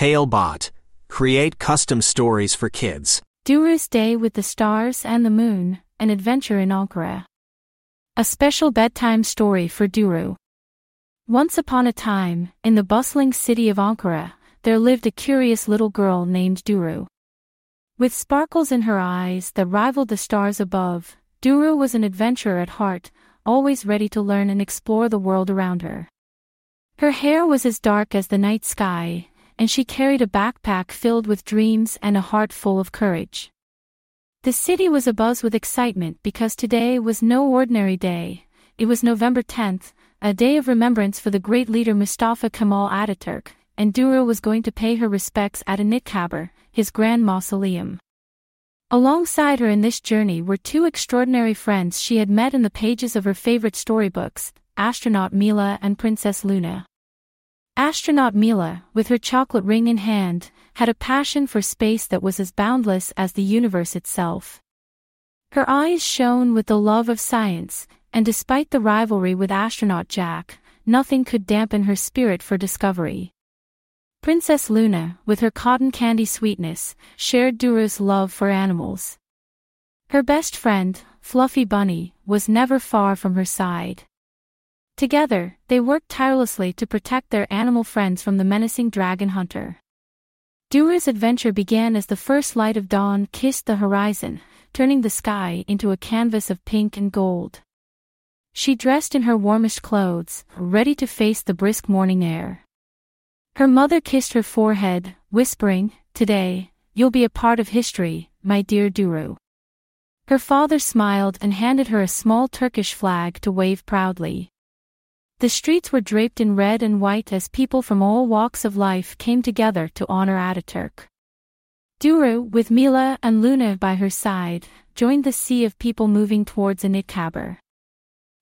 Talebot. Create custom stories for kids. Duru's Day with the Stars and the Moon, an adventure in Ankara. A special bedtime story for Duru. Once upon a time, in the bustling city of Ankara, there lived a curious little girl named Duru. With sparkles in her eyes that rivaled the stars above, Duru was an adventurer at heart, always ready to learn and explore the world around her. Her hair was as dark as the night sky, and she carried a backpack filled with dreams and a heart full of courage. The city was abuzz with excitement because today was no ordinary day. It was November 10th, a day of remembrance for the great leader Mustafa Kemal Ataturk, and Duru was going to pay her respects at Anıtkabir, his grand mausoleum. Alongside her in this journey were two extraordinary friends she had met in the pages of her favorite storybooks, astronaut Mila and Princess Luna. Astronaut Mila, with her chocolate ring in hand, had a passion for space that was as boundless as the universe itself. Her eyes shone with the love of science, and despite the rivalry with astronaut Jack, nothing could dampen her spirit for discovery. Princess Luna, with her cotton candy sweetness, shared Duru's love for animals. Her best friend, Fluffy Bunny, was never far from her side. Together, they worked tirelessly to protect their animal friends from the menacing dragon hunter. Duru's adventure began as the first light of dawn kissed the horizon, turning the sky into a canvas of pink and gold. She dressed in her warmest clothes, ready to face the brisk morning air. Her mother kissed her forehead, whispering, Today, you'll be a part of history, my dear Duru. Her father smiled and handed her a small Turkish flag to wave proudly. The streets were draped in red and white as people from all walks of life came together to honor Ataturk. Duru, with Mila and Luna by her side, joined the sea of people moving towards Anıtkabir.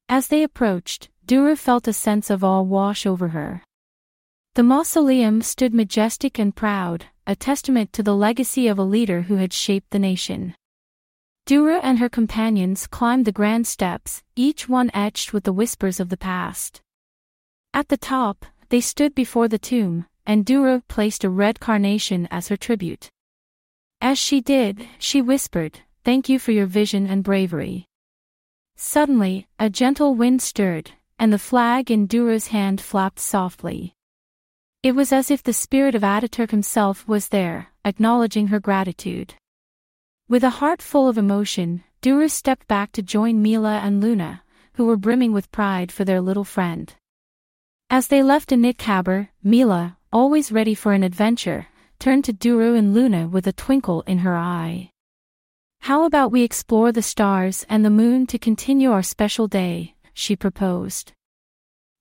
As they approached, Duru felt a sense of awe wash over her. The mausoleum stood majestic and proud, a testament to the legacy of a leader who had shaped the nation. Duru and her companions climbed the grand steps, each one etched with the whispers of the past. At the top, they stood before the tomb, and Duru placed a red carnation as her tribute. As she did, she whispered, Thank you for your vision and bravery. Suddenly, a gentle wind stirred, and the flag in Duru's hand flapped softly. It was as if the spirit of Ataturk himself was there, acknowledging her gratitude. With a heart full of emotion, Duru stepped back to join Mila and Luna, who were brimming with pride for their little friend. As they left Anıtkabir, Mila, always ready for an adventure, turned to Duru and Luna with a twinkle in her eye. How about we explore the stars and the moon to continue our special day, she proposed.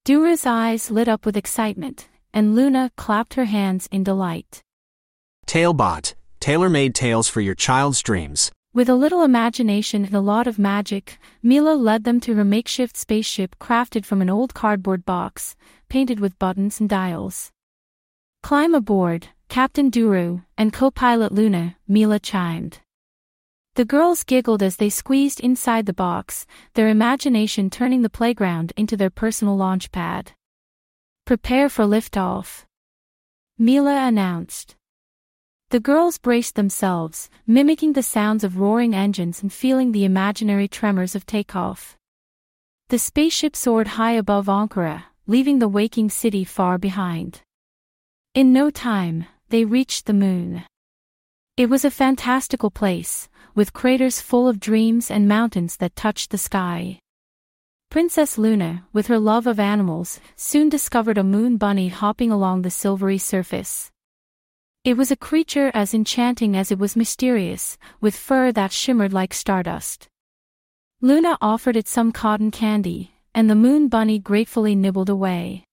Duru's eyes lit up with excitement, and Luna clapped her hands in delight. Talebot, tailor-made tales for your child's dreams. With a little imagination and a lot of magic, Mila led them to her makeshift spaceship crafted from an old cardboard box, painted with buttons and dials. Climb aboard, Captain Duru, and co-pilot Luna, Mila chimed. The girls giggled as they squeezed inside the box, their imagination turning the playground into their personal launch pad. Prepare for liftoff. Mila announced. The girls braced themselves, mimicking the sounds of roaring engines and feeling the imaginary tremors of takeoff. The spaceship soared high above Ankara, leaving the waking city far behind. In no time, they reached the moon. It was a fantastical place, with craters full of dreams and mountains that touched the sky. Princess Luna, with her love of animals, soon discovered a moon bunny hopping along the silvery surface. It was a creature as enchanting as it was mysterious, with fur that shimmered like stardust. Luna offered it some cotton candy, and the moon bunny gratefully nibbled away.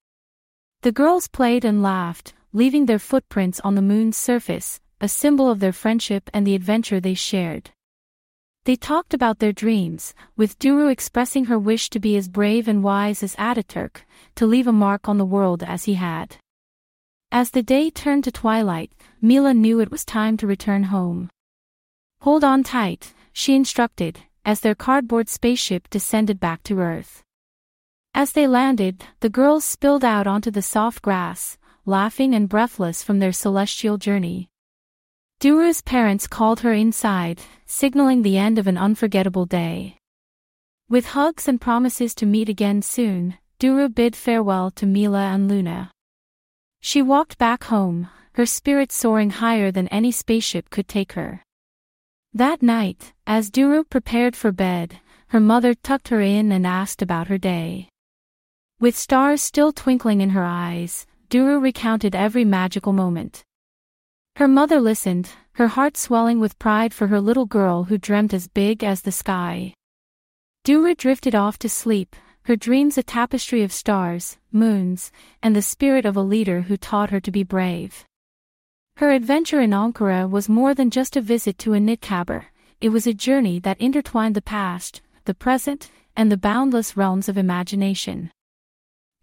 The girls played and laughed, leaving their footprints on the moon's surface, a symbol of their friendship and the adventure they shared. They talked about their dreams, with Duru expressing her wish to be as brave and wise as Ataturk, to leave a mark on the world as he had. As the day turned to twilight, Mila knew it was time to return home. Hold on tight, she instructed, as their cardboard spaceship descended back to Earth. As they landed, the girls spilled out onto the soft grass, laughing and breathless from their celestial journey. Duru's parents called her inside, signaling the end of an unforgettable day. With hugs and promises to meet again soon, Duru bid farewell to Mila and Luna. She walked back home, her spirit soaring higher than any spaceship could take her. That night, as Duru prepared for bed, her mother tucked her in and asked about her day. With stars still twinkling in her eyes, Duru recounted every magical moment. Her mother listened, her heart swelling with pride for her little girl who dreamt as big as the sky. Duru drifted off to sleep, her dreams a tapestry of stars, moons, and the spirit of a leader who taught her to be brave. Her adventure in Ankara was more than just a visit to Anıtkabir, it was a journey that intertwined the past, the present, and the boundless realms of imagination.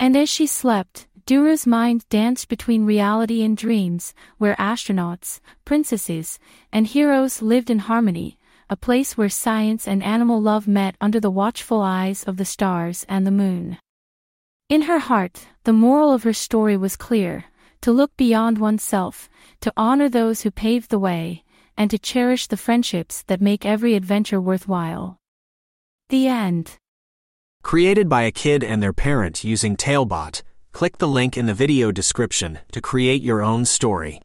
And as she slept, Duru's mind danced between reality and dreams, where astronauts, princesses, and heroes lived in harmony, a place where science and animal love met under the watchful eyes of the stars and the moon. In her heart, the moral of her story was clear to look beyond oneself, to honor those who paved the way, and to cherish the friendships that make every adventure worthwhile. The end. Created by a kid and their parent using Talebot, click the link in the video description to create your own story.